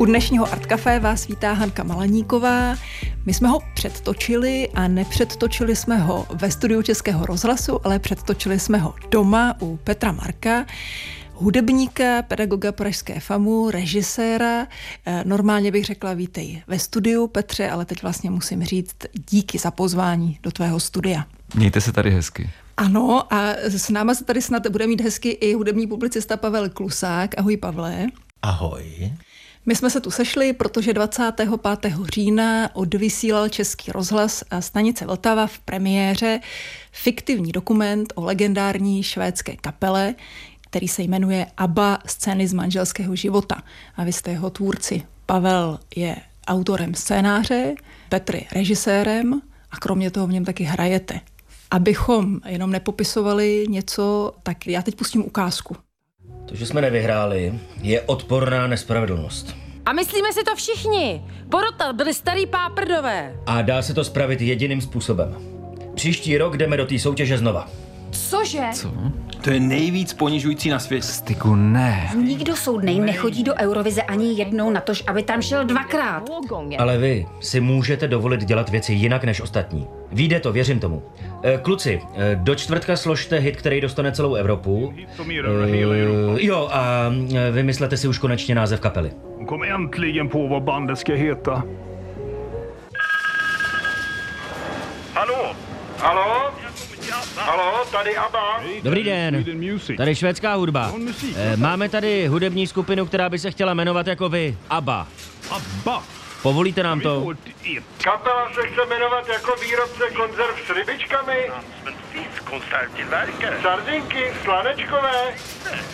U dnešního Art Café vás vítá Hanka Malaníková. My jsme ho předtočili a nepředtočili jsme ho ve studiu Českého rozhlasu, ale předtočili jsme ho doma u Petra Marka hudebníka, pedagoga Pražské FAMu, režiséra. Eh, normálně bych řekla vítej ve studiu, Petře, ale teď vlastně musím říct díky za pozvání do tvého studia. Mějte se tady hezky. Ano, a s náma se tady snad bude mít hezky i hudební publicista Pavel Klusák. Ahoj, Pavle. Ahoj. My jsme se tu sešli, protože 25. října odvysílal Český rozhlas a stanice Vltava v premiéře fiktivní dokument o legendární švédské kapele, který se jmenuje ABBA scény z manželského života. A vy jste jeho tvůrci. Pavel je autorem scénáře, Petr je režisérem a kromě toho v něm taky hrajete. Abychom jenom nepopisovali něco, tak já teď pustím ukázku. To, že jsme nevyhráli, je odporná nespravedlnost. A myslíme si to všichni. Porota byli starý páprdové. A dá se to spravit jediným způsobem. Příští rok jdeme do té soutěže znova. Cože? Co? To je nejvíc ponižující na světě. Styku ne. Nikdo soudnej nechodí do Eurovize ani jednou na tož, aby tam šel dvakrát. Ale vy si můžete dovolit dělat věci jinak než ostatní. Víde to, věřím tomu. E, kluci, e, do čtvrtka složte hit, který dostane celou Evropu. E, jo, a vymyslete si už konečně název kapely. kom äntligen på vad bandet ska heta. Hallå? Halo? Halo, tady Abba. Dobrý den. Tady švédská hudba. On musik. E, máme tady hudební skupinu, která by se chtěla jmenovat jako vy. ABBA. ABBA. Povolíte nám to? Kapela se chce jmenovat jako výrobce konzerv s rybičkami, sardinky, slanečkové,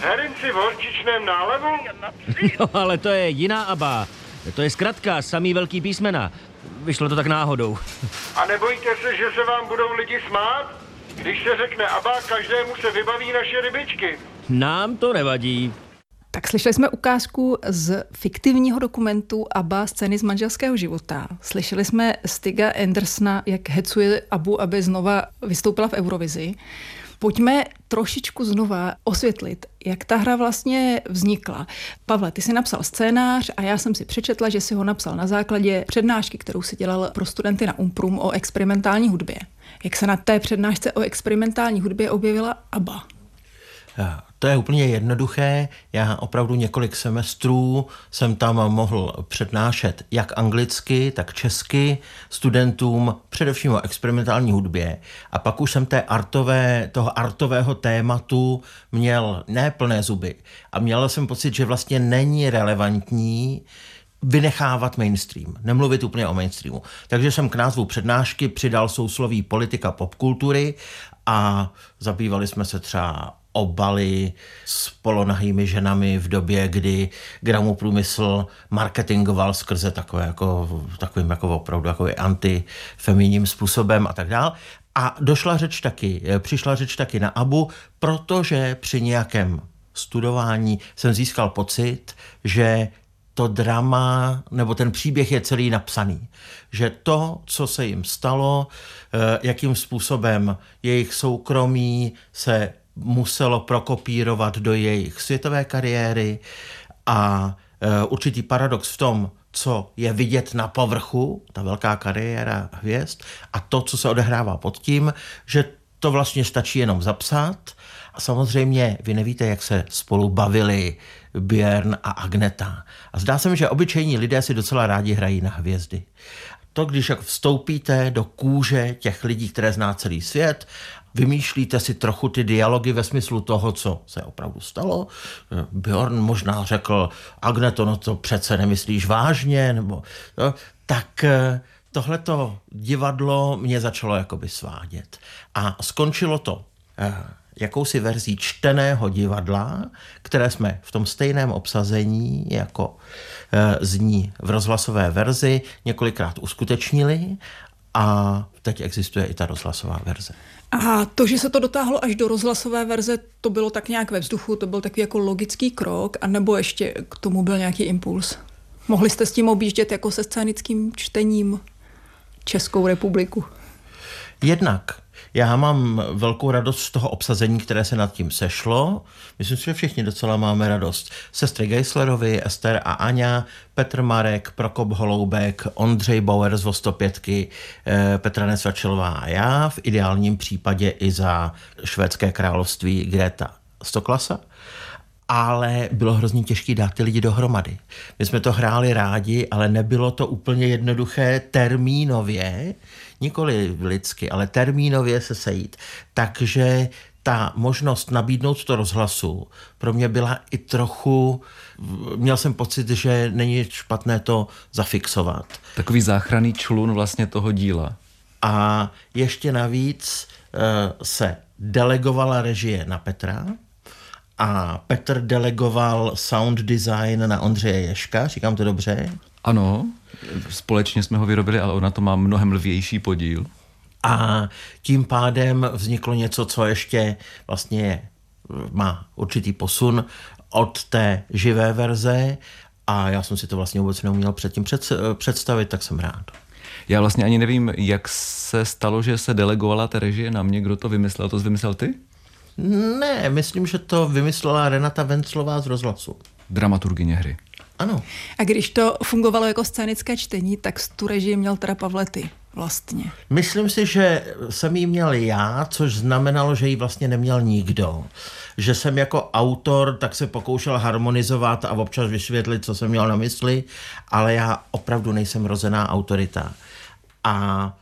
herinci v hořčičném nálevu. Jo, ale to je jiná ABBA. To je zkratka, samý velký písmena. Vyšlo to tak náhodou. A nebojíte se, že se vám budou lidi smát? Když se řekne Abba, každému se vybaví naše rybičky. Nám to nevadí. Tak slyšeli jsme ukázku z fiktivního dokumentu ABBA scény z manželského života. Slyšeli jsme Stiga Andersna, jak hecuje Abu, aby znova vystoupila v Eurovizi. Pojďme trošičku znova osvětlit, jak ta hra vlastně vznikla. Pavle, ty jsi napsal scénář a já jsem si přečetla, že si ho napsal na základě přednášky, kterou si dělal pro studenty na Umprum o experimentální hudbě. Jak se na té přednášce o experimentální hudbě objevila ABBA? To je úplně jednoduché. Já opravdu několik semestrů jsem tam mohl přednášet jak anglicky, tak česky studentům, především o experimentální hudbě. A pak už jsem té artové, toho artového tématu měl ne plné zuby. A měl jsem pocit, že vlastně není relevantní vynechávat mainstream, nemluvit úplně o mainstreamu. Takže jsem k názvu přednášky přidal sousloví politika popkultury a zabývali jsme se třeba obaly s polonahými ženami v době, kdy gramoprůmysl marketingoval skrze takové jako, takovým jako opravdu jako antifeminním způsobem a tak dál. A došla řeč taky, přišla řeč taky na Abu, protože při nějakém studování jsem získal pocit, že to drama nebo ten příběh je celý napsaný. Že to, co se jim stalo, eh, jakým způsobem jejich soukromí se muselo prokopírovat do jejich světové kariéry a eh, určitý paradox v tom, co je vidět na povrchu, ta velká kariéra hvězd, a to, co se odehrává pod tím, že to vlastně stačí jenom zapsat. Samozřejmě vy nevíte, jak se spolu bavili Björn a Agneta. A zdá se mi, že obyčejní lidé si docela rádi hrají na hvězdy. To, když jak vstoupíte do kůže těch lidí, které zná celý svět, vymýšlíte si trochu ty dialogy ve smyslu toho, co se opravdu stalo. Bjorn možná řekl, Agneto, no to přece nemyslíš vážně, nebo no, tak eh, tohleto divadlo mě začalo jakoby svádět. A skončilo to eh, jakousi verzí čteného divadla, které jsme v tom stejném obsazení jako eh, zní v rozhlasové verzi několikrát uskutečnili a teď existuje i ta rozhlasová verze. A to, že se to dotáhlo až do rozhlasové verze, to bylo tak nějak ve vzduchu, to byl takový jako logický krok, anebo ještě k tomu byl nějaký impuls? Mohli jste s tím objíždět jako se scénickým čtením Českou republiku? Jednak Já mám velkou radost z toho obsazení, které se nad tím sešlo. Myslím si, že všichni docela máme radost. Sestry Geislerovi, Ester a Aňa, Petr Marek, Prokop Holoubek, Ondřej Bauer z Vostopětky, eh, Petra Nesvačelová a já, v ideálním případě i za švédské království Greta Stoklasa ale bylo hrozně těžké dát ty lidi dohromady. My jsme to hráli rádi, ale nebylo to úplně jednoduché termínově, nikoli lidsky, ale termínově se sejít. Takže ta možnost nabídnout to rozhlasu pro mě byla i trochu, měl jsem pocit, že není špatné to zafixovat. Takový záchranný člun vlastně toho díla. A ještě navíc uh, se delegovala režie na Petra, a Petr delegoval sound design na Ondřeje Ješka, říkám to dobře? Ano, společně jsme ho vyrobili, ale ona to má mnohem lvější podíl. A tím pádem vzniklo něco, co ještě vlastně má určitý posun od té živé verze a já jsem si to vlastně vůbec neuměl předtím před, představit, tak jsem rád. Já vlastně ani nevím, jak se stalo, že se delegovala ta režie na mě, kdo to vymyslel, to jsi vymyslel ty? Ne, myslím, že to vymyslela Renata Venclová z rozhlasu. Dramaturgině hry. Ano. A když to fungovalo jako scénické čtení, tak tu režii měl teda Pavlety vlastně. Myslím si, že jsem ji měl já, což znamenalo, že ji vlastně neměl nikdo. Že jsem jako autor tak se pokoušel harmonizovat a občas vysvětlit, co jsem měl na mysli, ale já opravdu nejsem rozená autorita. A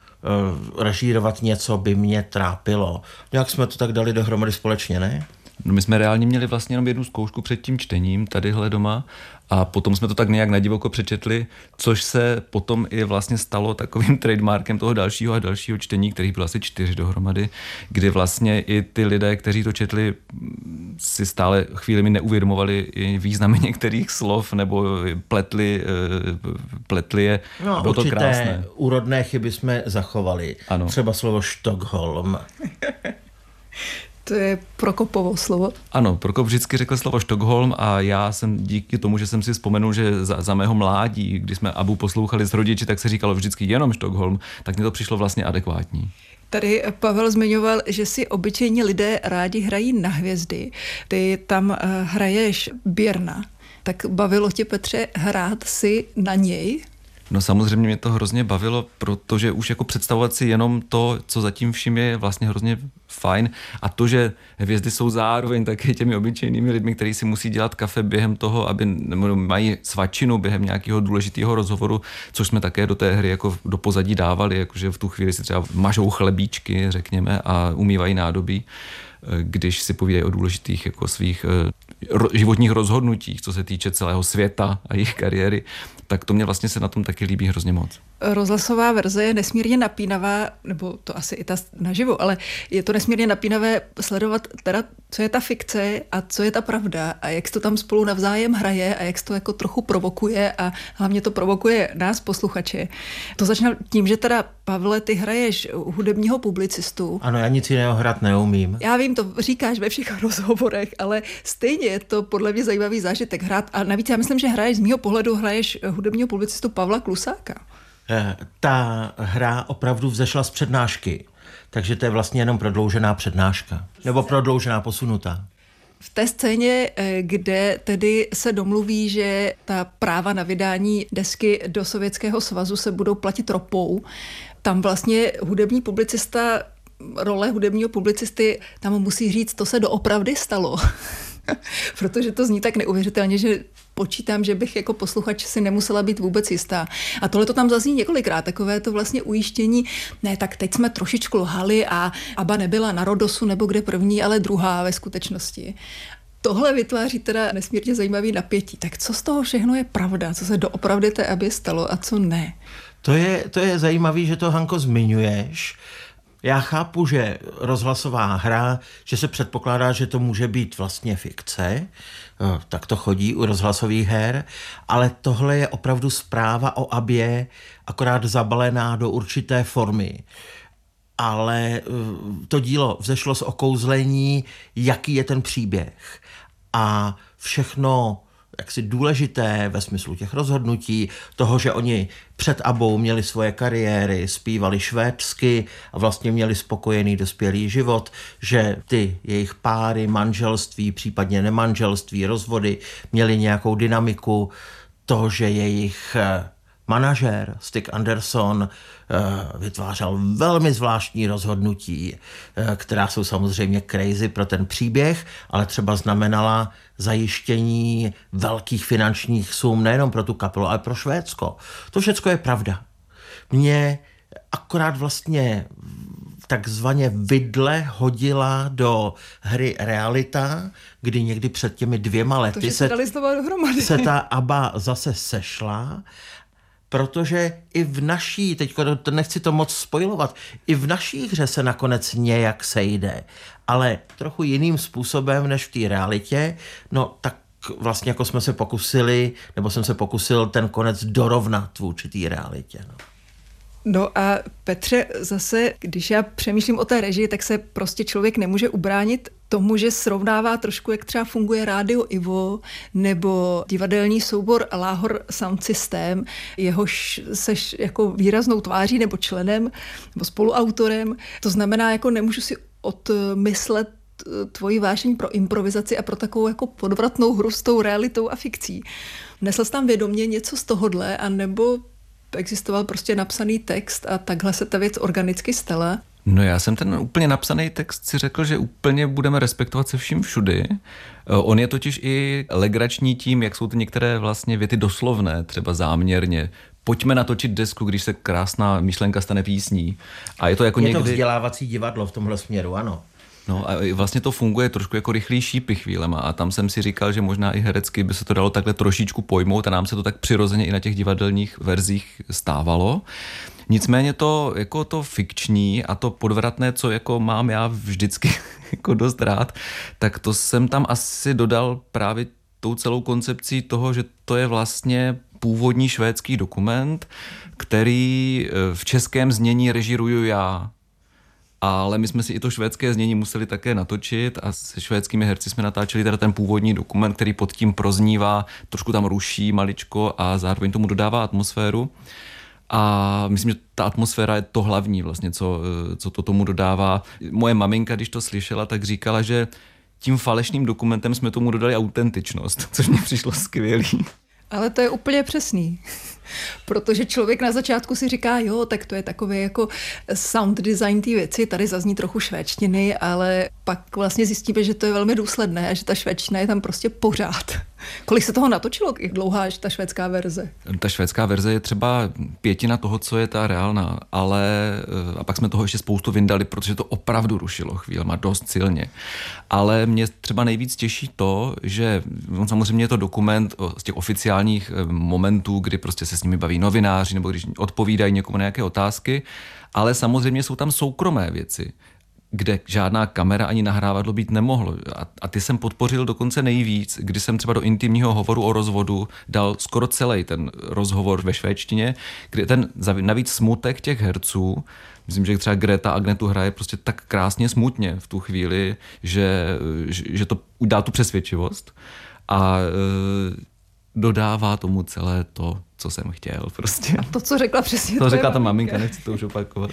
režírovat něco by mě trápilo. Jak jsme to tak dali dohromady společně, ne? No my jsme reálně měli vlastně jenom jednu zkoušku před tím čtením tadyhle doma a potom jsme to tak nějak nadivoko přečetli, což se potom i vlastně stalo takovým trademarkem toho dalšího a dalšího čtení, kterých bylo asi čtyři dohromady, kdy vlastně i ty lidé, kteří to četli, si stále chvíli neuvědomovali i významy některých slov nebo pletli, eh, pletli je. No, bylo určité to krásné. úrodné chyby jsme zachovali. Ano. Třeba slovo Stockholm. To je Prokopovo slovo. Ano, Prokop vždycky řekl slovo Stockholm a já jsem díky tomu, že jsem si vzpomenul, že za, za mého mládí, kdy jsme Abu poslouchali s rodiči, tak se říkalo vždycky jenom Stockholm, tak mně to přišlo vlastně adekvátní. Tady Pavel zmiňoval, že si obyčejní lidé rádi hrají na hvězdy. Ty tam uh, hraješ Běrna. Tak bavilo tě, Petře, hrát si na něj? No samozřejmě mě to hrozně bavilo, protože už jako představovat si jenom to, co zatím vším je vlastně hrozně fajn. A to, že hvězdy jsou zároveň také těmi obyčejnými lidmi, kteří si musí dělat kafe během toho, aby mají svačinu během nějakého důležitého rozhovoru, což jsme také do té hry jako do pozadí dávali, jakože v tu chvíli si třeba mažou chlebíčky, řekněme, a umývají nádobí když si povídají o důležitých jako svých eh, životních rozhodnutích, co se týče celého světa a jejich kariéry, tak to mě vlastně se na tom taky líbí hrozně moc. Rozhlasová verze je nesmírně napínavá, nebo to asi i ta naživo, ale je to nesmírně napínavé sledovat teda, co je ta fikce a co je ta pravda a jak se to tam spolu navzájem hraje a jak se to jako trochu provokuje a hlavně to provokuje nás, posluchače. To začne tím, že teda, Pavle, ty hraješ hudebního publicistu. Ano, já nic jiného hrát neumím. Já vím, to říkáš ve všech rozhovorech, ale stejně je to podle mě zajímavý zážitek hrát a navíc já myslím, že hraješ z mého pohledu hraješ hudebního publicistu Pavla Klusáka. Eh, ta hra opravdu vzešla z přednášky, takže to je vlastně jenom prodloužená přednáška. Nebo prodloužená, posunutá. V té scéně, eh, kde tedy se domluví, že ta práva na vydání desky do Sovětského svazu se budou platit ropou, tam vlastně hudební publicista, role hudebního publicisty, tam musí říct, to se doopravdy stalo. Protože to zní tak neuvěřitelně, že počítám, že bych jako posluchač si nemusela být vůbec jistá. A tohle to tam zazní několikrát, takové to vlastně ujištění, ne, tak teď jsme trošičku lhali a Aba nebyla na Rodosu nebo kde první, ale druhá ve skutečnosti. Tohle vytváří teda nesmírně zajímavý napětí. Tak co z toho všechno je pravda? Co se doopravdy té Abě stalo a co ne? To je, to je zajímavé, že to, Hanko, zmiňuješ. Já chápu, že rozhlasová hra, že se předpokládá, že to může být vlastně fikce, Eh, tak to chodí u rozhlasových her, ale tohle je opravdu zpráva o Abě, akorát zabalená do určité formy. Ale eh, to dílo vzešlo z okouzlení, jaký je ten příběh. A všechno jaksi důležité ve smyslu těch rozhodnutí, toho, že oni před Abou měli svoje kariéry, zpívali švédsky a vlastně měli spokojený dospělý život, že ty jejich páry, manželství, případně nemanželství, rozvody měli nějakou dynamiku, to, že jejich manažer Stick Anderson eh, vytvářel velmi zvláštní rozhodnutí, eh, která jsou samozřejmě crazy pro ten příběh, ale třeba znamenala zajištění velkých finančních sum nejenom pro tu kapelu, ale pro Švédsko. To všechno je pravda. Mě akorát vlastně takzvaně vidle hodila do hry realita, kdy někdy před těmi dvěma lety to, se, se ta ABBA zase sešla protože i v naší, teď nechci to moc spojovat, i v naší hře se nakonec nějak sejde, ale trochu jiným způsobem než v té realitě, no tak vlastně jako jsme se pokusili, nebo jsem se pokusil ten konec dorovnat vůči té realitě. No. No a Petře, zase, když já přemýšlím o té režii, tak se prostě člověk nemůže ubránit tomu, že srovnává trošku, jak třeba funguje rádio Ivo nebo divadelní soubor Láhor Sound System, jehož seš jako výraznou tváří nebo členem nebo spoluautorem. To znamená, jako nemůžu si odmyslet tvoji vášeň pro improvizaci a pro takovou jako podvratnou hru s tou realitou a fikcí. Nesl jsi tam vědomě něco z tohohle, anebo existoval prostě napsaný text a takhle se ta věc organicky stala? No já jsem ten úplně napsaný text si řekl, že úplně budeme respektovat se vším všudy. Eh, on je totiž i legrační tím, jak jsou ty některé vlastně věty doslovné, třeba záměrně. Pojďme natočit desku, když se krásná myšlenka stane písní. A je to jako je někdy... to vzdělávací divadlo v tomhle směru, ano. No a vlastně to funguje trošku jako rychlý šípy chvílema a tam jsem si říkal, že možná i herecky by se to dalo takhle trošičku pojmout a nám se to tak přirozeně i na těch divadelních verzích stávalo. Nicméně to jako to fikční a to podvratné, co jako mám já vždycky jako dost rád, tak to jsem tam asi dodal právě tou celou koncepcí toho, že to je vlastně původní švédský dokument, který eh, v českém znění režiruju já ale my jsme si i to švédské znění museli také natočit a se švédskými herci jsme natáčeli teda ten původní dokument, který pod tím proznívá, trošku tam ruší maličko a zároveň tomu dodává atmosféru. A myslím, že ta atmosféra je to hlavní vlastně, co, co to tomu dodává. Moje maminka, když to slyšela, tak říkala, že tím falešným dokumentem jsme tomu dodali autentičnost, což mě přišlo skvělý. Ale to je úplně přesný. Protože člověk na začátku si říká, jo, tak to je takové jako sound design té věci, tady zazní trochu švédštiny, ale pak vlastně zjistíme, že to je velmi důsledné a že ta švédština je tam prostě pořád. Kolik se toho natočilo? Jak dlouhá je ta švédská verze? Ta švédská verze je třeba pětina toho, co je ta reálná, ale eh, a pak jsme toho ještě spoustu vyndali, protože to opravdu rušilo chvílema dost silně. Ale mě třeba nejvíc těší to, že on samozřejmě je to dokument z těch oficiálních eh, momentů, kdy prostě se s nimi baví novináři nebo když odpovídají někomu na nějaké otázky, ale samozřejmě jsou tam soukromé věci kde žádná kamera ani nahrávadlo být nemohlo. A, a ty jsem podpořil dokonce nejvíc, kdy jsem třeba do intimního hovoru o rozvodu dal skoro celý ten rozhovor ve švédštině, kde ten navíc smutek těch herců, myslím, že třeba Greta Agnetu hraje prostě tak krásně smutně v tu chvíli, že, že to dá tu přesvědčivost a e, dodává tomu celé to, co jsem chtěl prostě. A to, co řekla přesně. To řekla ta maminka, nechci to už opakovat.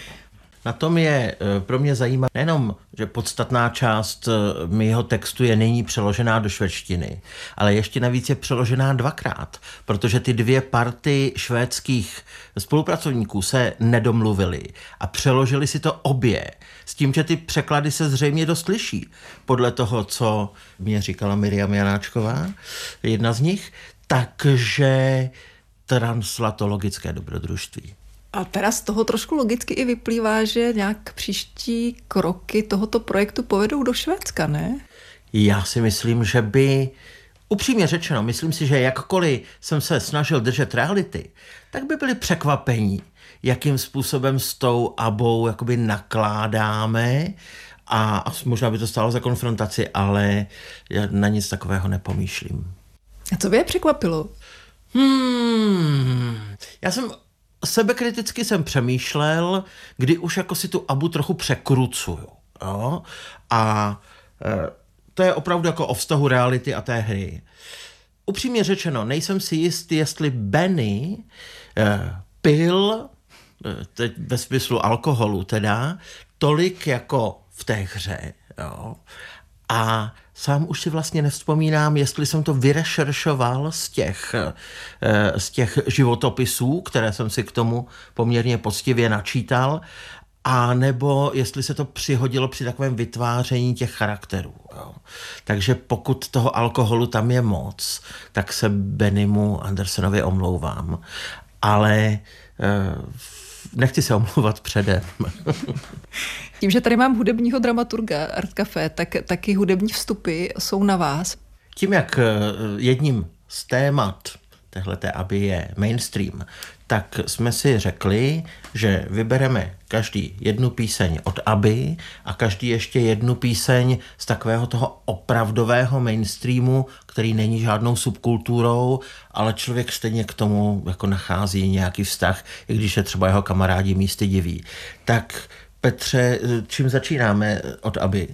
Na tom je eh, pro mě zajímavé nejenom, že podstatná část eh, mého textu je nyní přeložená do švédštiny, ale ještě navíc je přeložená dvakrát, protože ty dvě party švédských spolupracovníků se nedomluvili a přeložili si to obě. S tím, že ty překlady se zřejmě dost liší. Podle toho, co mě říkala Miriam Janáčková, jedna z nich, takže translatologické dobrodružství. A teda z toho trošku logicky i vyplývá, že nějak příští kroky tohoto projektu povedou do Švédska, ne? Já si myslím, že by, upřímně řečeno, myslím si, že jakkoliv jsem se snažil držet reality, tak by byli překvapení, jakým způsobem s tou abou jakoby nakládáme a možná by to stálo za konfrontaci, ale já na nic takového nepomýšlím. A co by je překvapilo? Hmm, já jsem sebekriticky jsem přemýšlel, kdy už jako si tu abu trochu překrucuju. Jo? A e, to je opravdu jako o vztahu reality a té hry. upřímně řečeno, nejsem si jist, jestli Benny eh, pil, eh, teď ve smyslu alkoholu teda, tolik jako v té hře. Jo. A sám už si vlastně nevzpomínám, jestli jsem to vyrešeršoval z těch, eh, z těch životopisů, které jsem si k tomu poměrně poctivě načítal, a nebo jestli se to přihodilo při takovém vytváření těch charakterů. Jo. Takže pokud toho alkoholu tam je moc, tak se Benimu Andersonovi omlouvám. Ale e, nechci se omlouvat předem. Tím, že tady mám hudebního dramaturga Art Café, tak taky hudební vstupy jsou na vás. Tím, jak eh, jedním z témat téhleté aby je mainstream, tak jsme si řekli, že vybereme každý jednu píseň od Aby a každý ještě jednu píseň z takového toho opravdového mainstreamu, který není žádnou subkulturou, ale člověk stejně k tomu jako nachází nějaký vztah, i když je třeba jeho kamarádi místy diví. Tak Petře, čím začínáme od Aby?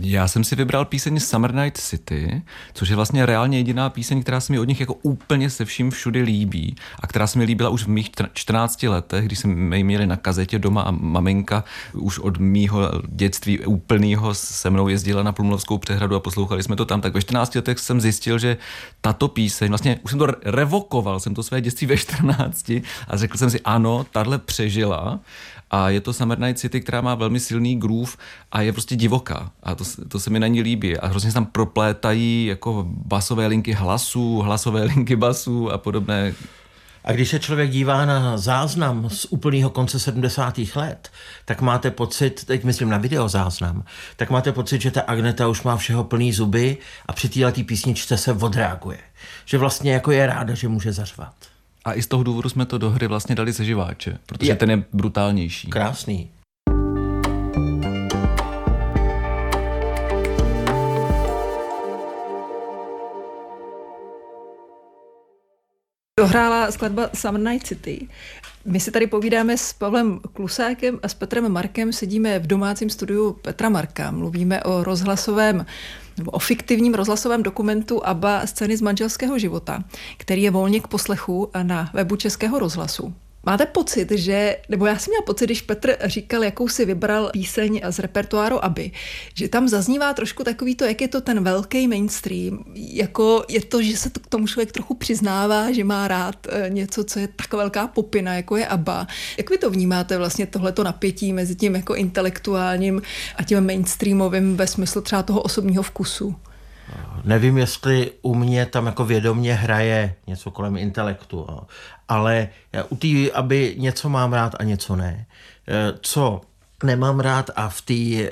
Já jsem si vybral píseň Summer Night City, což je vlastně reálně jediná píseň, která se mi od nich jako úplně se vším všudy líbí a která se mi líbila už v mých 14 letech, když jsme ji měli na kazetě doma a maminka už od mýho dětství úplného se mnou jezdila na Plumlovskou přehradu a poslouchali jsme to tam, tak ve 14 letech jsem zjistil, že tato píseň, vlastně už jsem to revokoval, jsem to své dětství ve 14 a řekl jsem si, ano, tahle přežila a je to Summer Night City, která má velmi silný groove a je prostě divoká. A to, to se mi na ní líbí. A hrozně se tam proplétají jako basové linky hlasů, hlasové linky basů a podobné a když se člověk dívá na záznam z úplného konce 70. let, tak máte pocit, teď myslím na videozáznam, tak máte pocit, že ta Agneta už má všeho plný zuby a při této písničce se odreaguje. Že vlastně jako je ráda, že může zařvat. A i z toho důvodu jsme to do hry vlastně dali ze živáče, protože je. ten je brutálnější. Krásný. Dohrála skladba Summer Night City. My si tady povídáme s Pavlem Klusákem a s Petrem Markem, sedíme v domácím studiu Petra Marka. Mluvíme o rozhlasovém nebo o fiktivním rozhlasovém dokumentu ABBA scény z manželského života, který je volně k poslechu na webu Českého rozhlasu. Máte pocit, že, nebo já jsem měla pocit, když Petr říkal, jakou si vybral píseň z repertoáru Aby, že tam zaznívá trošku takový to, jak je to ten velký mainstream, jako je to, že se to k tomu člověk trochu přiznává, že má rád eh, něco, co je tak velká popina, jako je Abba. Jak vy to vnímáte vlastně tohleto napětí mezi tím jako intelektuálním a tím mainstreamovým ve smyslu třeba toho osobního vkusu? Nevím, jestli u mě tam jako vědomě hraje něco kolem intelektu, ale u té, aby něco mám rád a něco ne. E, co nemám rád a v té e,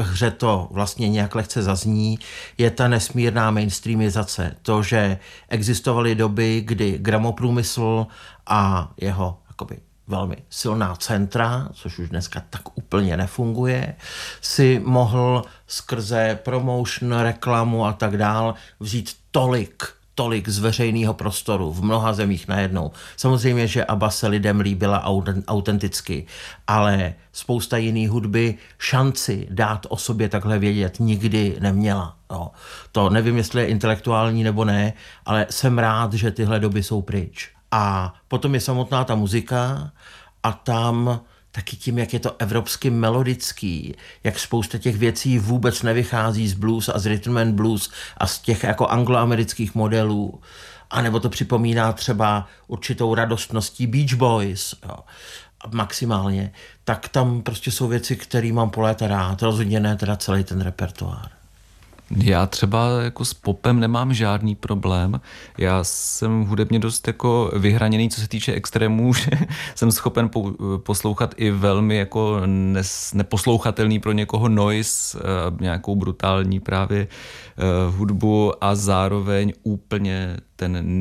hře to vlastně nějak lehce zazní, je ta nesmírná mainstreamizace. To, že existovaly doby, kdy gramoprůmysl a jeho jakoby, velmi silná centra, což už dneska tak úplně nefunguje, si mohl skrze promotion, reklamu a tak dál vzít tolik tolik z veřejného prostoru v mnoha zemích najednou. Samozřejmě, že ABBA se lidem líbila autenticky, ale spousta jiných hudby šanci dát o sobě takhle vědět nikdy neměla. No. To nevím, jestli je intelektuální nebo ne, ale jsem rád, že tyhle doby jsou pryč. A potom je samotná ta muzika a tam taky tím, jak je to evropsky melodický, jak spousta těch věcí vůbec nevychází z blues a z rhythm and blues a z těch jako angloamerických modelů. A nebo to připomíná třeba určitou radostností Beach Boys, jo, maximálně, tak tam prostě jsou věci, které mám po léta rád. Rozhodně ne teda celý ten repertoár. Já třeba jako s popem nemám žádný problém. Já jsem hudebně dost jako vyhraněný, co se týče extrémů, že jsem schopen poslouchat i velmi jako nes, neposlouchatelný pro někoho noise, eh, nějakou brutální právě uh, hudbu a zároveň úplně ten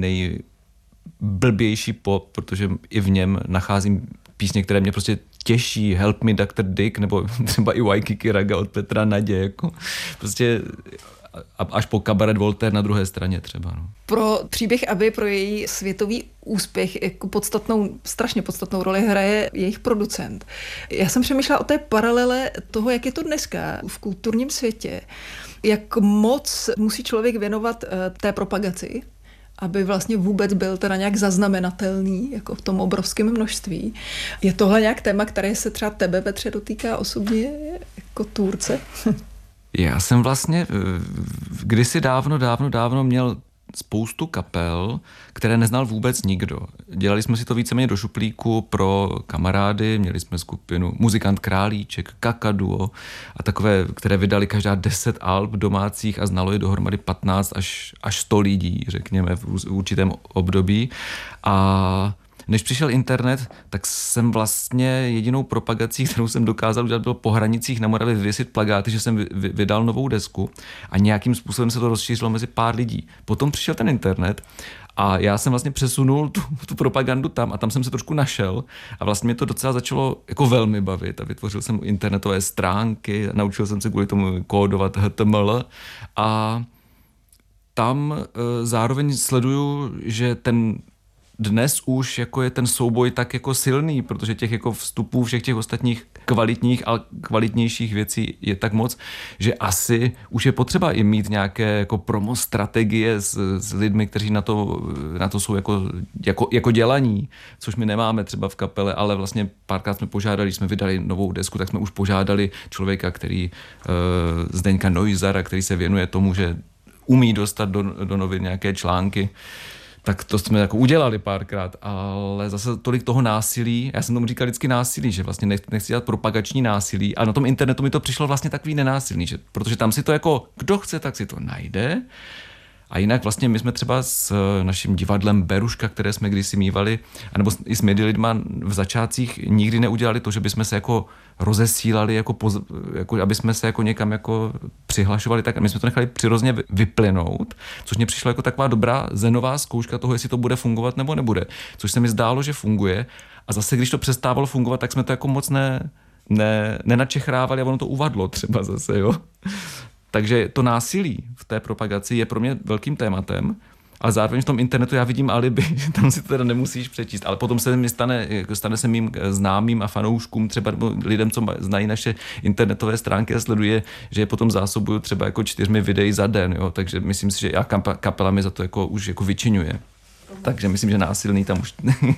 nejblbější pop, protože i v něm nacházím písně, které mě prostě těžší, Help Me Dr. Dick, nebo třeba i Waikiki Raga od Petra Nadě, jako prostě až po Cabaret Voltaire na druhé straně třeba. No. Pro příběh aby pro její světový úspěch jako podstatnou, strašně podstatnou roli hraje jejich producent. Já jsem přemýšlela o té paralele toho, jak je to dneska v kulturním světě, jak moc musí člověk věnovat eh, té propagaci, aby vlastně vůbec byl teda nějak zaznamenatelný, jako v tom obrovském množství. Je tohle nějak téma, které se třeba tebe, Petře, dotýká osobně jako tvůrce? Já jsem vlastně eh, kdysi dávno, dávno, dávno měl spoustu kapel, které neznal vůbec nikdo. Dělali jsme si to víceméně do šuplíku pro kamarády, měli jsme skupinu Muzikant Králíček, Kakaduo a takové, které vydali každá 10 alb domácích a znalo je dohromady 15 až, až 100 lidí, řekněme, v určitém období. A než přišel internet, tak jsem vlastně jedinou propagací, kterou jsem dokázal udělat, bylo po hranicích na Moravě vyvěsit plagáty, že jsem vydal novou desku a nějakým způsobem se to rozšířilo mezi pár lidí. Potom přišel ten internet a já jsem vlastně přesunul tu, tu propagandu tam a tam jsem se trošku našel a vlastně mě to docela začalo jako velmi bavit a vytvořil jsem internetové stránky, naučil jsem se kvůli tomu kódovat HTML a tam e, zároveň sleduju, že ten dnes už jako je ten souboj tak jako silný, protože těch jako vstupů všech těch ostatních kvalitních a kvalitnějších věcí je tak moc, že asi už je potřeba i mít nějaké jako promo strategie s, s lidmi, kteří na to, na to jsou jako, jako, jako dělaní, což my nemáme třeba v kapele, ale vlastně párkrát jsme požádali, jsme vydali novou desku, tak jsme už požádali člověka, který uh, Zdeňka Noizara, který se věnuje tomu, že umí dostat do, do novin nějaké články, tak to jsme jako udělali párkrát, ale zase tolik toho násilí, já jsem tomu říkal vždycky násilí, že vlastně nechci dělat propagační násilí a na tom internetu mi to přišlo vlastně takový nenásilný, že, protože tam si to jako, kdo chce, tak si to najde a jinak vlastně my jsme třeba s eh, naším divadlem Beruška, které jsme kdysi mývali, anebo i s midi lidma v začátcích nikdy neudělali to, že bychom se jako rozesílali, jako, poz, jako aby jsme se jako někam jako přihlašovali, tak my jsme to nechali přirozně vyplynout, což mě přišlo jako taková dobrá zenová zkouška toho, jestli to bude fungovat nebo nebude. Což se mi zdálo, že funguje. A zase, když to přestávalo fungovat, tak jsme to jako moc ne, ne, nenačechrávali a ono to uvadlo třeba zase, jo. Takže to násilí v té propagaci je pro mě velkým tématem, ale zároveň v tom internetu já vidím alibi, že tam si to teda nemusíš přečíst, ale potom se mi stane, jako stane se mým známým a fanouškům, třeba lidem, co znají naše internetové stránky a sleduje, že je potom zásobuju třeba jako čtyřmi videí za den, jo? takže myslím si, že já kapela mi za to jako už jako vyčinuje. Takže myslím, že násilný tam už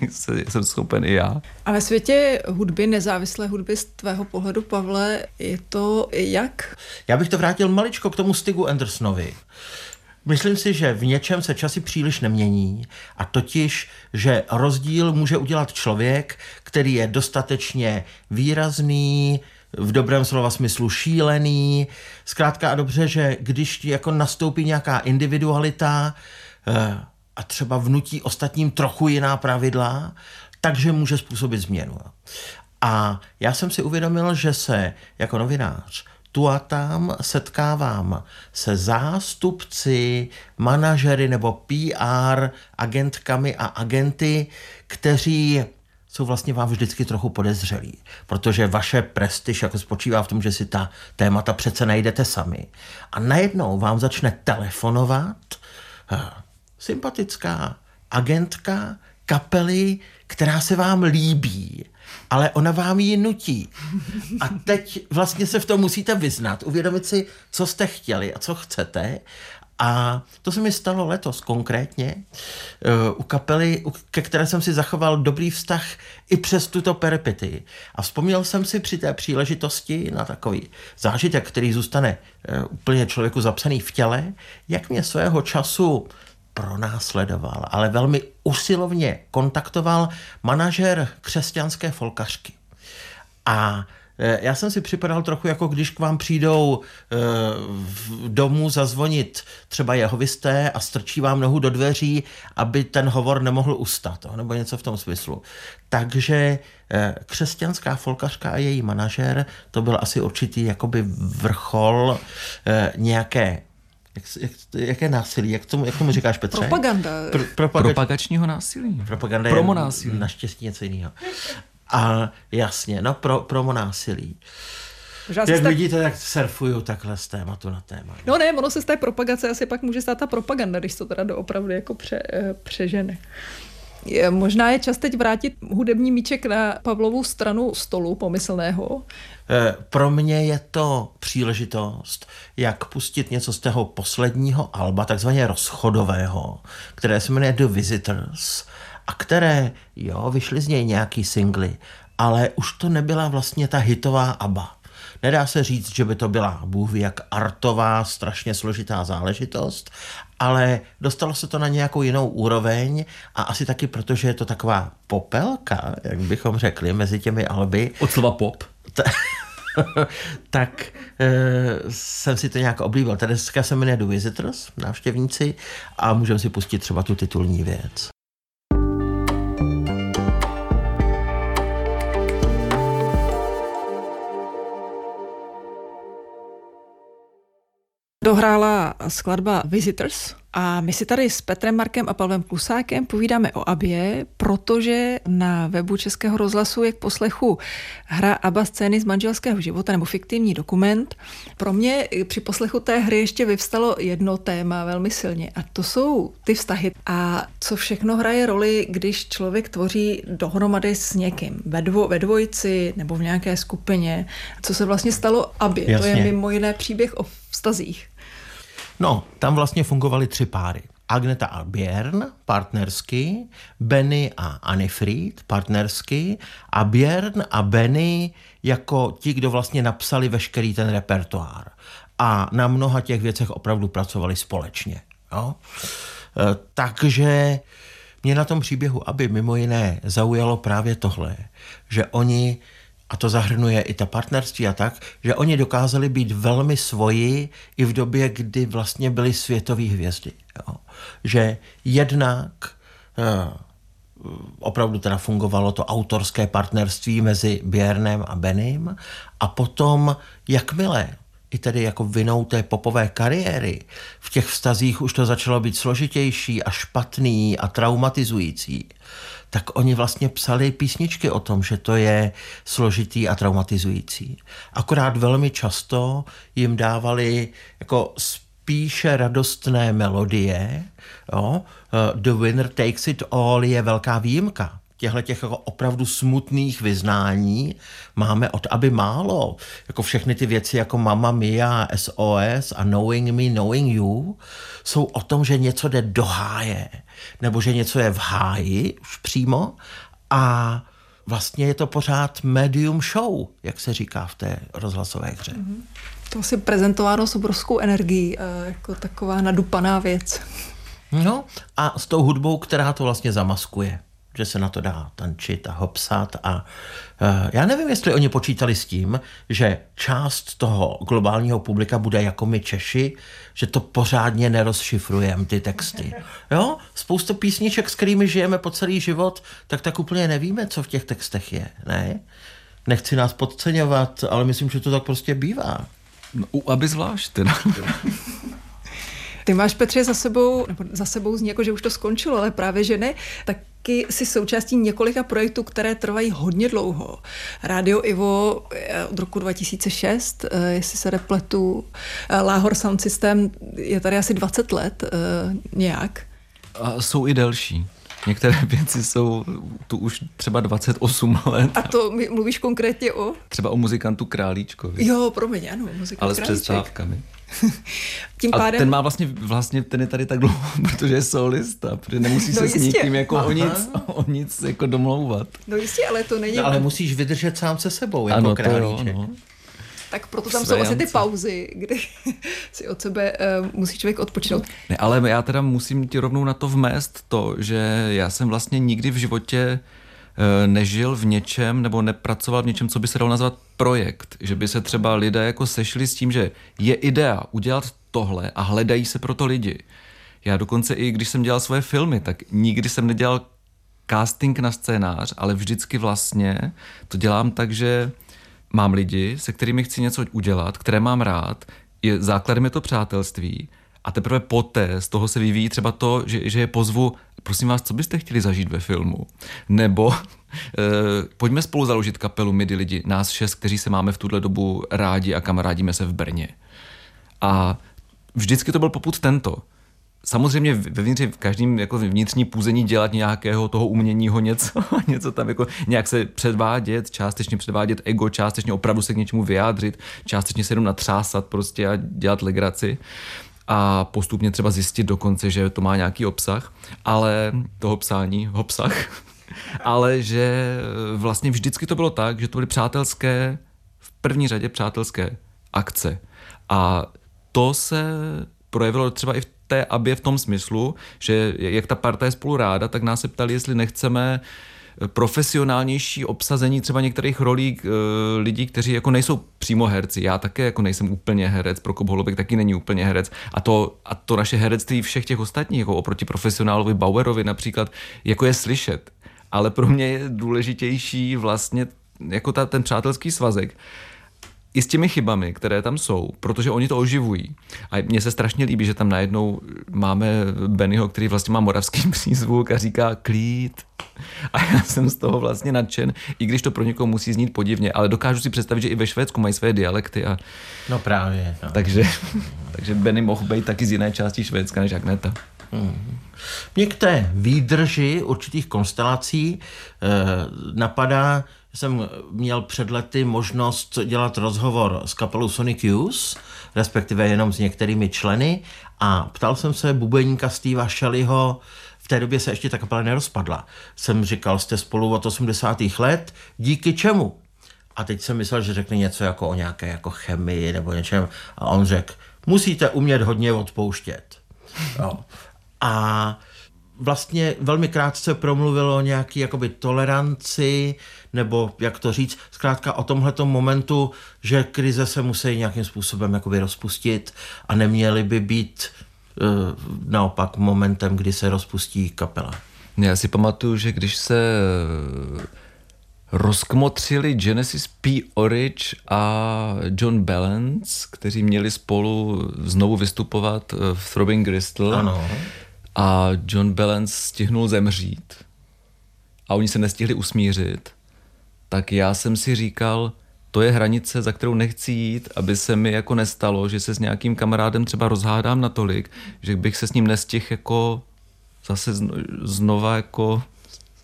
jsem schopen i já. A ve světě hudby, nezávislé hudby z tvého pohledu, Pavle, je to jak? Já bych to vrátil maličko k tomu Stigu Andersonovi. Myslím si, že v něčem se časy příliš nemění a totiž, že rozdíl může udělat člověk, který je dostatečně výrazný, v dobrém slova smyslu šílený, zkrátka a dobře, že když jako nastoupí nějaká individualita, eh, a třeba vnutí ostatním trochu jiná pravidla, takže může způsobit změnu. A já jsem si uvědomil, že se jako novinář tu a tam setkávám se zástupci, manažery nebo PR agentkami a agenty, kteří jsou vlastně vám vždycky trochu podezřelí, protože vaše prestiž jako spočívá v tom, že si ta témata přece najdete sami. A najednou vám začne telefonovat sympatická agentka kapely, která se vám líbí, ale ona vám ji nutí. A teď vlastně se v tom musíte vyznat, uvědomit si, co jste chtěli a co chcete a to se mi stalo letos konkrétně uh, u kapely, ke které jsem si zachoval dobrý vztah i přes tuto peripety. A vzpomněl jsem si při té příležitosti na takový zážitek, který zůstane uh, úplně člověku zapsaný v těle, jak mě svého času pronásledoval, ale velmi usilovně kontaktoval manažer křesťanské folkařky. A e, já jsem si připadal trochu jako když k vám přijdou e, v domu zazvonit třeba jehovisté a strčí vám nohu do dveří, aby ten hovor nemohl ustat, nebo něco v tom smyslu. Takže e, křesťanská folkařka a její manažer, to byl asi určitý jakoby vrchol nějaké jak, jak, jaké násilí? Jak tomu, jak tomu říkáš, Petře? Propaganda. Pro, propaga... Propagačního násilí. Propaganda promo násilí. naštěstí něco jiného. A jasně, no pro, promo násilí. Jak tak... vidíte, tak surfuju takhle z tématu na téma. No ne, ono se z té propagace asi pak může stát ta propaganda, když to teda doopravdy jako pře, eh, přežene. Je, možná je čas teď vrátit hudební míček na Pavlovu stranu stolu pomyslného. Eh, pro mě je to příležitost, jak pustit něco z toho posledního alba, takzvaně rozchodového, které se jmenuje The Visitors a které, jo, vyšly z něj nějaký singly, ale už to nebyla vlastně ta hitová ABBA. Nedá se říct, že by to byla bůh jak artová, strašně složitá záležitost, ale dostalo se to na nějakou jinou úroveň a asi taky proto, že je to taková popelka, jak bychom řekli, mezi těmi alby. Od slova pop. tak e, jsem si to nějak oblíbil. Tady dneska se jmenuje The Visitors, návštěvníci, a můžeme si pustit třeba tu titulní věc. Dohrála skladba Visitors a my si tady s Petrem Markem a Pavlem Klusákem povídáme o Abě, protože na webu Českého rozhlasu je k poslechu hra Aba scény z manželského života nebo fiktivní dokument. Pro mě při poslechu té hry ještě vyvstalo jedno téma velmi silně a to jsou ty vztahy a co všechno hraje roli, když člověk tvoří dohromady s někým ve, dvo, ve dvojici nebo v nějaké skupině. Co se vlastně stalo Abě? Jasně. To je mimo jiné příběh o vztazích. No, tam vlastně fungovaly tři páry. Agneta a Björn partnersky, Benny a Anifrid partnersky a Björn a Benny jako ti, kdo vlastně napsali veškerý ten repertoár. A na mnoha těch věcech opravdu pracovali společně. Jo? E, takže mě na tom příběhu, aby mimo jiné zaujalo právě tohle, že oni a to zahrnuje i ta partnerství a tak, že oni dokázali být velmi svoji i v době, kdy vlastně byly světové hvězdy. Jo. Že jednak eh, opravdu teda fungovalo to autorské partnerství mezi Bjernem a Benem a potom, jakmile i tedy jako vinou té popové kariéry. V těch vztazích už to začalo být složitější a špatný a traumatizující tak oni vlastně psali písničky o tom, že to je složitý a traumatizující. Akorát velmi často jim dávali jako spíše radostné melodie. Jo? Eh, The Winner Takes It All je velká výjimka těchto těch jako opravdu smutných vyznání máme od aby málo. Jako všechny ty věci jako Mama Mia, SOS a Knowing Me, Knowing You jsou o tom, že něco jde do háje, nebo že něco je v háji už přímo a vlastně je to pořád medium show, jak se říká v té rozhlasové hře. Mm-hmm. To si prezentováno s obrovskou energií, eh, jako taková nadupaná věc. No a s tou hudbou, která to vlastně zamaskuje že se na to dá tančit a hopsat a uh, já nevím, jestli oni počítali s tím, že část toho globálního publika bude jako my Češi, že to pořádně nerozšifrujeme ty texty. Jo? Spousta písniček, s kterými žijeme po celý život, tak tak úplně nevíme, co v těch textech je, ne? Nechci nás podceňovat, ale myslím, že to tak prostě bývá. No, aby zvlášť teda. Ty máš, Petře, za sebou, nebo za sebou zní jako, že už to skončilo, ale právě že ne, taky si součástí několika projektů, které trvají hodně dlouho. Radio Ivo eh, od roku 2006, eh, jestli se repletu, eh, Láhor Sound System je tady asi 20 let nějak. A jsou i delší. Některé věci jsou tu už třeba 28 let. A to mluvíš konkrétně o? Třeba o muzikantu Králíčkovi. Jo, promiň, ano, muzikant Ale s přestávkami. Tím pádem... A ten má vlastně, vlastně ten je tady tak dlouho, protože je solista, protože nemusí no se jistě. s nikým jako o nic, o nic jako domlouvat. No jistě, ale to není... No, ale musíš vydržet sám se sebou, jako ano, králíček. To jo, no. Tak proto tam jsou asi ty pauzy, kdy si od sebe uh, musí člověk odpočinout. Ne, ale já teda musím ti rovnou na to vmést to, že já jsem vlastně nikdy v životě Eh, nežil v něčem nebo nepracoval v něčem, co by se dalo nazvat projekt. Že by se třeba lidé jako sešli s tím, že je idea udělat tohle a hledají se proto lidi. Já dokonce i když jsem dělal svoje filmy, tak nikdy jsem nedělal casting na scénář, ale vždycky vlastně to dělám tak, že mám lidi, se kterými chci něco udělat, které mám rád, je, základem je to přátelství a teprve poté z toho se vyvíjí třeba to, že, že je pozvu prosím vás, co byste chtěli zažít ve filmu? Nebo e, pojďme spolu založit kapelu Midi lidi, nás šest, kteří se máme v tuhle dobu rádi a kamarádíme se v Brně. A vždycky to byl poput tento. Samozřejmě vevnitř v každém jako vnitřní půzení dělat nějakého toho uměního něco, něco tam jako nějak se předvádět, částečně předvádět ego, částečně opravdu se k něčemu vyjádřit, částečně se jenom natřásat prostě a dělat legraci a postupně třeba zjistit dokonce, že to má nějaký obsah, ale toho psání, obsah, ale že vlastně vždycky to bylo tak, že to byly přátelské, v první řadě přátelské akce. A to se projevilo třeba i v té abě v tom smyslu, že jak ta parta je spolu ráda, tak nás se ptali, jestli nechceme profesionálnější obsazení třeba některých rolí e, lidí, kteří jako nejsou přímo herci. Já také jako nejsem úplně herec, Prokop Holubek taky není úplně herec. A to, a to naše herectví všech těch ostatních, jako oproti profesionálovi Bauerovi například, jako je slyšet. Ale pro mě je důležitější vlastně jako ta, ten přátelský svazek i s těmi chybami, které tam jsou, protože oni to oživují. A mně se strašně líbí, že tam najednou máme Bennyho, který vlastně má moravský přízvuk a říká klid. A já jsem z toho vlastně nadšen, i když to pro někoho musí znít podivně, ale dokážu si představit, že i ve Švédsku mají své dialekty. A... No právě. No. Takže, takže Benny mohl být taky z jiné části Švédska než Agneta. Hmm. Mě k té výdrži určitých konstelací eh, napadá, jsem měl před lety možnost dělat rozhovor s kapelou Sonic Youth, respektive jenom s některými členy a ptal jsem se bubeníka Steva Shelleyho, v té době se ještě ta kapela nerozpadla. Jsem říkal, jste spolu od 80. let, díky čemu? A teď jsem myslel, že řekne něco jako o nějaké jako chemii nebo něčem a on řekl, musíte umět hodně odpouštět. Jo. A vlastně velmi krátce promluvilo o nějaký toleranci, nebo jak to říct, zkrátka o tomhletom momentu, že krize se musí nějakým způsobem jakoby rozpustit a neměly by být uh, naopak momentem, kdy se rozpustí kapela. Já si pamatuju, že když se eh, rozkmotřili Genesis P. Orich a John Balance, kteří měli spolu znovu vystupovat eh, v Throbbing Gristle. Ano. A John Balance stihnul zemřít. A oni se nestihli usmířit tak já jsem si říkal, to je hranice, za kterou nechci jít, aby se mi jako nestalo, že se s nějakým kamarádem třeba rozhádám natolik, že bych se s ním nestihl jako zase znova jako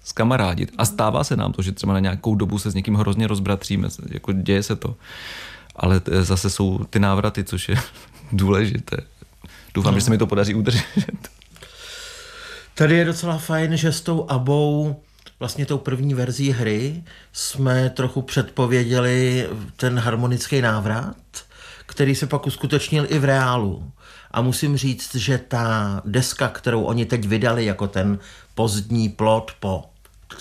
skamarádit. A stává se nám to, že třeba na nějakou dobu se s někým hrozně rozbratříme, jako děje se to. Ale zase jsou ty návraty, což je důležité. Doufám, no. že se mi to podaří udržet. Tady je docela fajn, že s tou abou vlastně tou první verzí hry jsme trochu předpověděli ten harmonický návrat, který se pak uskutečnil i v reálu. A musím říct, že ta deska, kterou oni teď vydali jako ten pozdní plot po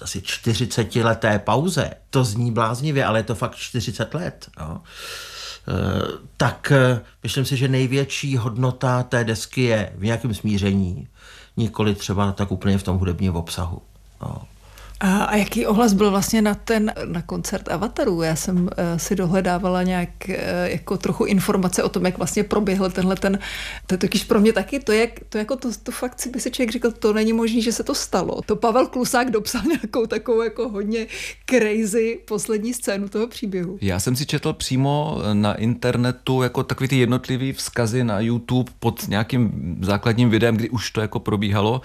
asi 40 leté pauze, to zní bláznivě, ale je to fakt 40 let. Jo. E, tak e, myslím si, že největší hodnota té desky je v nějakém smíření, nikoli třeba tak úplně v tom hudebním obsahu. Jo. A, jaký ohlas byl vlastně na ten na koncert Avatarů? Já jsem uh, si dohledávala nějak uh, jako trochu informace o tom, jak vlastně proběhl tenhle ten, to je totiž pro mě taky, to, jak, to jako to, to fakt si by si člověk říkal, to není možné, že se to stalo. To Pavel Klusák dopsal nějakou takovou jako hodně crazy poslední scénu toho příběhu. Já jsem si četl přímo na internetu jako takový ty jednotlivý vzkazy na YouTube pod nějakým základním videem, kdy už to jako probíhalo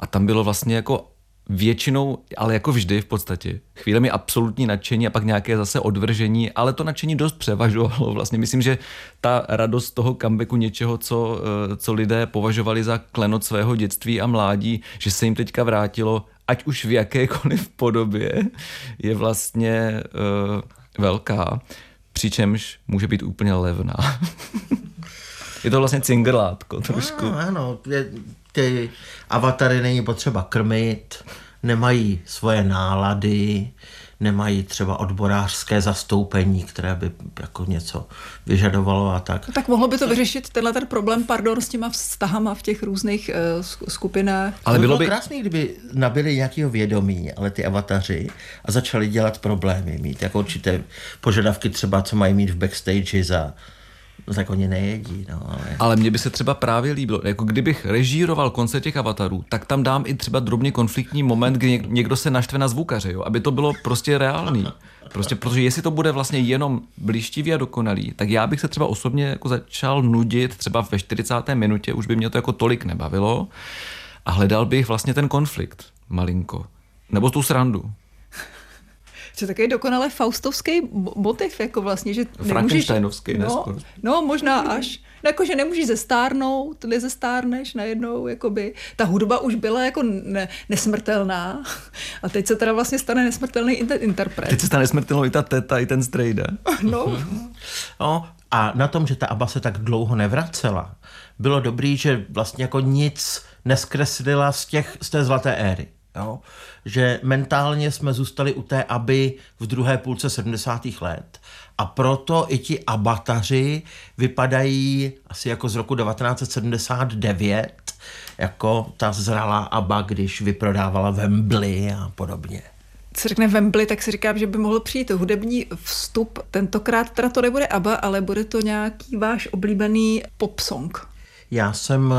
a tam bylo vlastně jako většinou, ale jako vždy v podstatě, chvílemi absolutní nadšení a pak nějaké zase odvržení, ale to nadšení dost převažovalo. Vlastně myslím, že ta radost toho comebacku něčeho, co, eh, co lidé považovali za klenot svého dětství a mládí, že se jim teďka vrátilo, ať už v jakékoliv podobě, je vlastně uh, velká, přičemž může být úplně levná. je to vlastně cingrlátko trošku. No, ano, je, ty avatary není potřeba krmit, nemají svoje nálady, nemají třeba odborářské zastoupení, které by jako něco vyžadovalo a tak. No, tak mohlo by to vyřešit tenhle ten problém, pardon, s těma vztahama v těch různých uh, skupinách. Ale bylo, by krásné, kdyby nabili nějakého vědomí, ale ty avataři a začali dělat problémy, mít jako určité požadavky třeba, co mají mít v backstage za Tak oni nejedí, no, ale... Ale mně by se třeba právě líbilo, jako kdybych režíroval koncert těch avatarů, tak tam dám i třeba drobně konfliktní moment, kdy někdo se naštve na zvukaře, jo, aby to bylo prostě reálný. Prostě protože jestli to bude vlastně jenom blištivý a dokonalý, tak já bych se třeba osobně jako začal nudit třeba ve 40. minutě, už by mě to jako tolik nebavilo a hledal bych vlastně ten konflikt malinko. Nebo tu srandu. To je takový dokonale faustovský motiv, jako vlastně, že Frankensteinovský, no, no, možná až. No, jako, že nemůžeš zestárnout, nezestárneš najednou, jakoby. Ta hudba už byla jako ne, nesmrtelná a teď se teda vlastně stane nesmrtelný inter- interpret. Teď se stane nesmrtelnou i ta teta, i ten strejda. No. no. A na tom, že ta Aba se tak dlouho nevracela, bylo dobrý, že vlastně jako nic neskreslila z, těch, z té zlaté éry. Jo? Že mentálně jsme zůstali u té aby v druhé půlce 70. let a proto i ti abataři vypadají asi jako z roku 1979, jako ta zralá aba, když vyprodávala Wembley a podobně se řekne Wembley, tak si říkám, že by mohl přijít hudební vstup. Tentokrát teda to nebude ABBA, ale bude to nějaký váš oblíbený pop song. Já jsem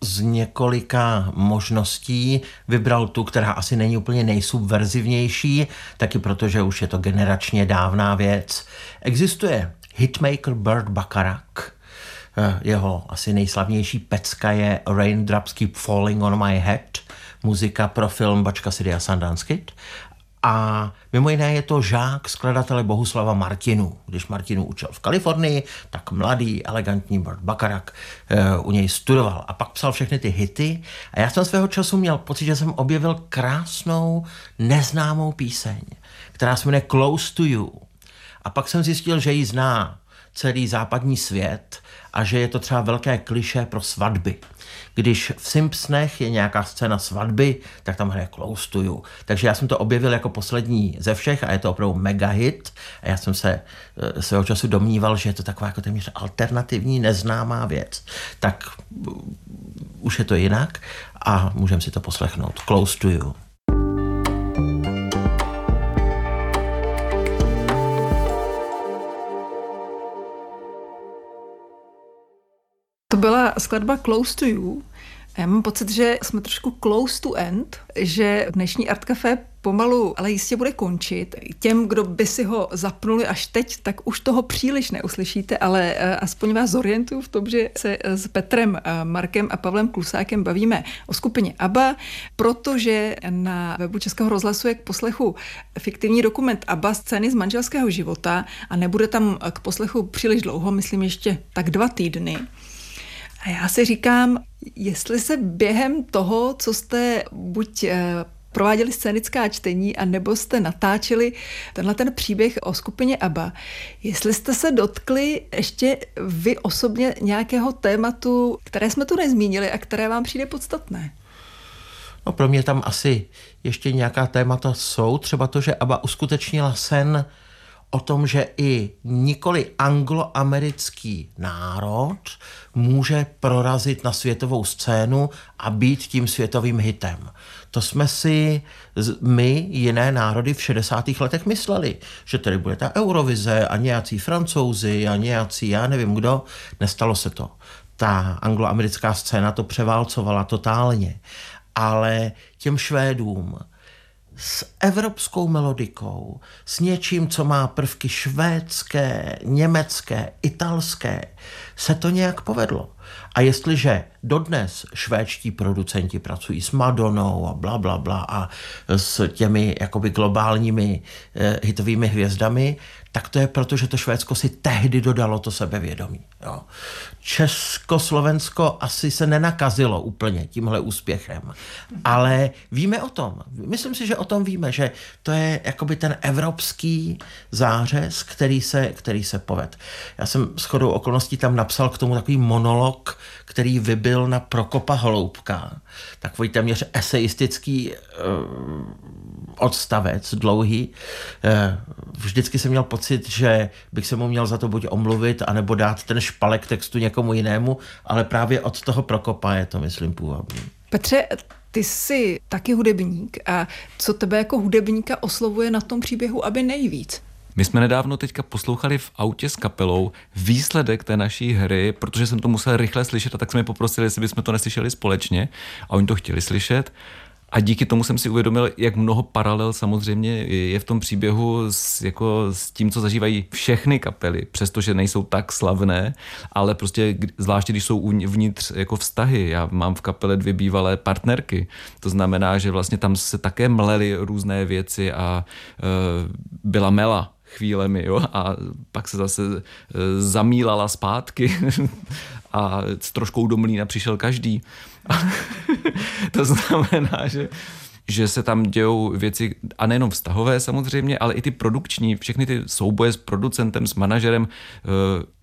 z několika možností vybral tu, která asi není úplně nejsubverzivnější, taky protože už je to generačně dávná věc. Existuje hitmaker Burt Bacharach, eh, jeho asi nejslavnější pecka je Raindrops Keep Falling on My Head, muzika pro film Bačka City a Sundance Kid. A mimo jiné je to žák skladatele Bohuslava Martinu. Když Martinu učil v Kalifornii, tak mladý, elegantní Burt Bacharach uh, u něj studoval a pak psal všechny ty hity. A já jsem svého času měl pocit, že jsem objevil krásnou, neznámou píseň, která se jmenuje Close to You. A pak jsem zjistil, že ji zná celý západní svět a že je to třeba velké kliše pro svatby. Když v Simpsonech je nějaká scéna svatby, tak tam hraje Close to You. Takže já jsem to objevil jako poslední ze všech a je to opravdu mega hit. A já jsem se e, svého času domníval, že je to taková jako téměř alternativní, neznámá věc. Tak uh, už je to jinak a můžeme si to poslechnout. Close to You. Byla skladba Close to You. Já mám pocit, že jsme trošku close to end, že dnešní Art Café pomalu, ale jistě bude končit. Těm, kdo by si ho zapnuli až teď, tak už toho příliš neuslyšíte, ale eh, aspoň vás zorientuju v tom, že se s Petrem, eh, Markem a Pavlem Klusákem bavíme o skupině ABBA, protože na webu Českého rozhlasu je k poslechu fiktivní dokument ABBA scény z manželského života a nebude tam k poslechu příliš dlouho, myslím ještě tak dva týdny. Já si říkám, jestli se během toho, co jste buď eh, prováděli scénická čtení a nebo jste natáčeli tenhle ten příběh o skupině ABBA. Jestli jste se dotkli ještě vy osobně nějakého tématu, které jsme tu nezmínili a které vám přijde podstatné? No pro mě tam asi ještě nějaká témata jsou, třeba to, že ABBA uskutečnila sen o tom, že i nikoli angloamerický národ může prorazit na světovou scénu a být tím světovým hitem. To jsme si my, jiné národy v 60. letech mysleli, že tady bude ta Eurovize a nějací francouzi a nějací, já nevím kdo. Nestalo se to. Ta angloamerická scéna to převálcovala totálně. Ale těm Švédům, s evropskou melodikou, s něčím, co má prvky švédské, německé, italské, se to nějak povedlo. A jestliže dodnes švédští producenti pracují s Madonou a bla, bla, bla a s těmi jakoby globálními eh, hitovými hvězdami, tak to je proto, že to Švédsko si tehdy dodalo to sebevědomí. Jo. Československo asi se nenakazilo úplně tímhle úspěchem, ale víme o tom. Myslím si, že o tom víme, že to je jakoby ten evropský zářez, který se, který se poved. Já jsem s chodou okolností tam napsal k tomu takový monolog, který vybil na Prokopa Holoubka. Takový téměř eseistický uh, odstavec, dlouhý. Uh, vždycky jsem měl pocit, že bych se mu měl za to buď omluvit, anebo dát ten špalek textu někomu jinému, ale právě od toho Prokopa je to, myslím, původní. Petře, ty jsi taky hudebník a co tebe jako hudebníka oslovuje na tom příběhu, aby nejvíc? My jsme nedávno teďka poslouchali v autě s kapelou výsledek té naší hry, protože jsem to musel rychle slyšet a tak jsme je poprosili, jestli bychom to neslyšeli společně a oni to chtěli slyšet. A díky tomu jsem si uvědomil, jak mnoho paralel samozřejmě je v tom příběhu s, jako s tím, co zažívají všechny kapely, přestože nejsou tak slavné, ale prostě zvláště, když jsou uvnitř jako vztahy. Já mám v kapele dvě bývalé partnerky. To znamená, že vlastně tam se také mlely různé věci a e, byla mela chvílemi, jo, a pak se zase e, zamílala zpátky a s troškou do mlína přišel každý. to znamená, že že se tam dějou věci, a nejenom vztahové samozřejmě, ale i ty produkční, všechny ty souboje s producentem, s manažerem eh,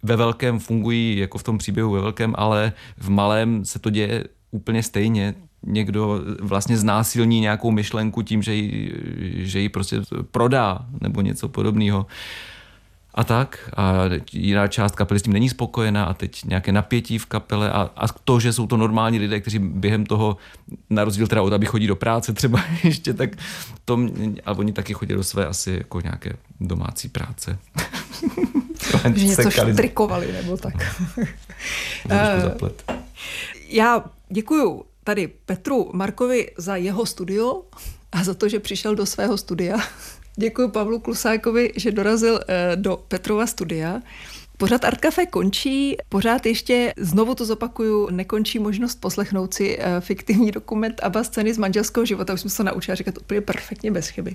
ve velkém fungují jako v tom příběhu ve velkém, ale v malém se to děje úplně stejně. Někdo vlastně znásilní nějakou myšlenku tím, že ji, že ji prostě prodá nebo něco podobného a tak. A jiná část kapely s tím není spokojená a teď nějaké napětí v kapele a, a to, že jsou to normální lidé, kteří během toho, na rozdíl teda od aby chodí do práce třeba ještě, tak to, ale oni taky chodí do své asi jako nějaké domácí práce. že něco štrikovali nebo tak. No, zaplet. Já děkuju tady Petru Markovi za jeho studio a za to, že přišel do svého studia. Děkuji Pavlu Klusákovi, že dorazil eh, do Petrova studia. Pořád Art Café končí, pořád ještě, znovu to zopakuju, nekončí možnost poslechnout si eh, fiktivní dokument a scény z manželského života. Už jsem se to naučila říkat úplně perfektně bez chyby.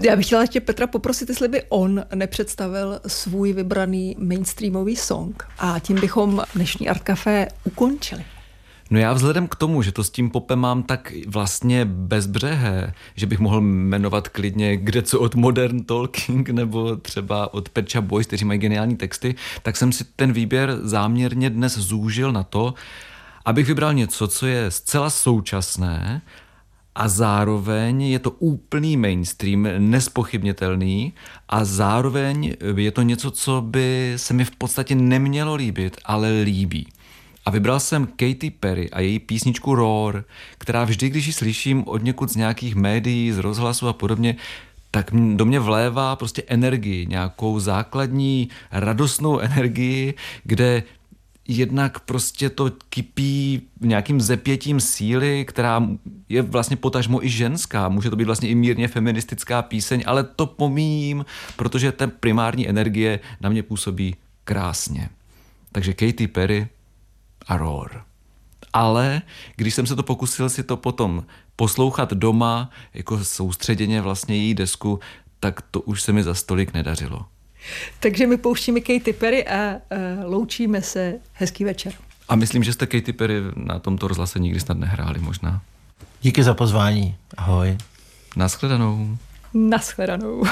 Já bych chtěla ještě Petra poprosit, jestli by on nepředstavil svůj vybraný mainstreamový song. A tím bychom dnešní Art Café ukončili. No já vzhledem k tomu, že to s tím popem mám tak vlastně bezbřehé, že bych mohl jmenovat klidně kde co od Modern Talking nebo třeba od Percha Boys, kteří mají geniální texty, tak jsem si ten výběr záměrně dnes zúžil na to, abych vybral něco, co je zcela současné a zároveň je to úplný mainstream, nespochybnitelný a zároveň je to něco, co by se mi v podstatě nemělo líbit, ale líbí. A vybral jsem Katy Perry a její písničku Roar, která vždy, když ji slyším od někud z nějakých médií, z rozhlasu a podobně, tak do mě vlévá prostě energii, nějakou základní radostnou energii, kde jednak prostě to kypí nějakým zepětím síly, která je vlastně potažmo i ženská. Může to být vlastně i mírně feministická píseň, ale to pomíjím, protože ta primární energie na mě působí krásně. Takže Katy Perry, a roar. Ale když jsem se to pokusil si to potom poslouchat doma, jako soustředěně vlastně její desku, tak to už se mi za stolik nedařilo. Takže my pouštíme Katy Perry a uh, loučíme se. Hezký večer. A myslím, že jste Katy Perry na tomto rozhlase nikdy snad nehráli možná. Díky za pozvání. Ahoj. Naschledanou. Naschledanou.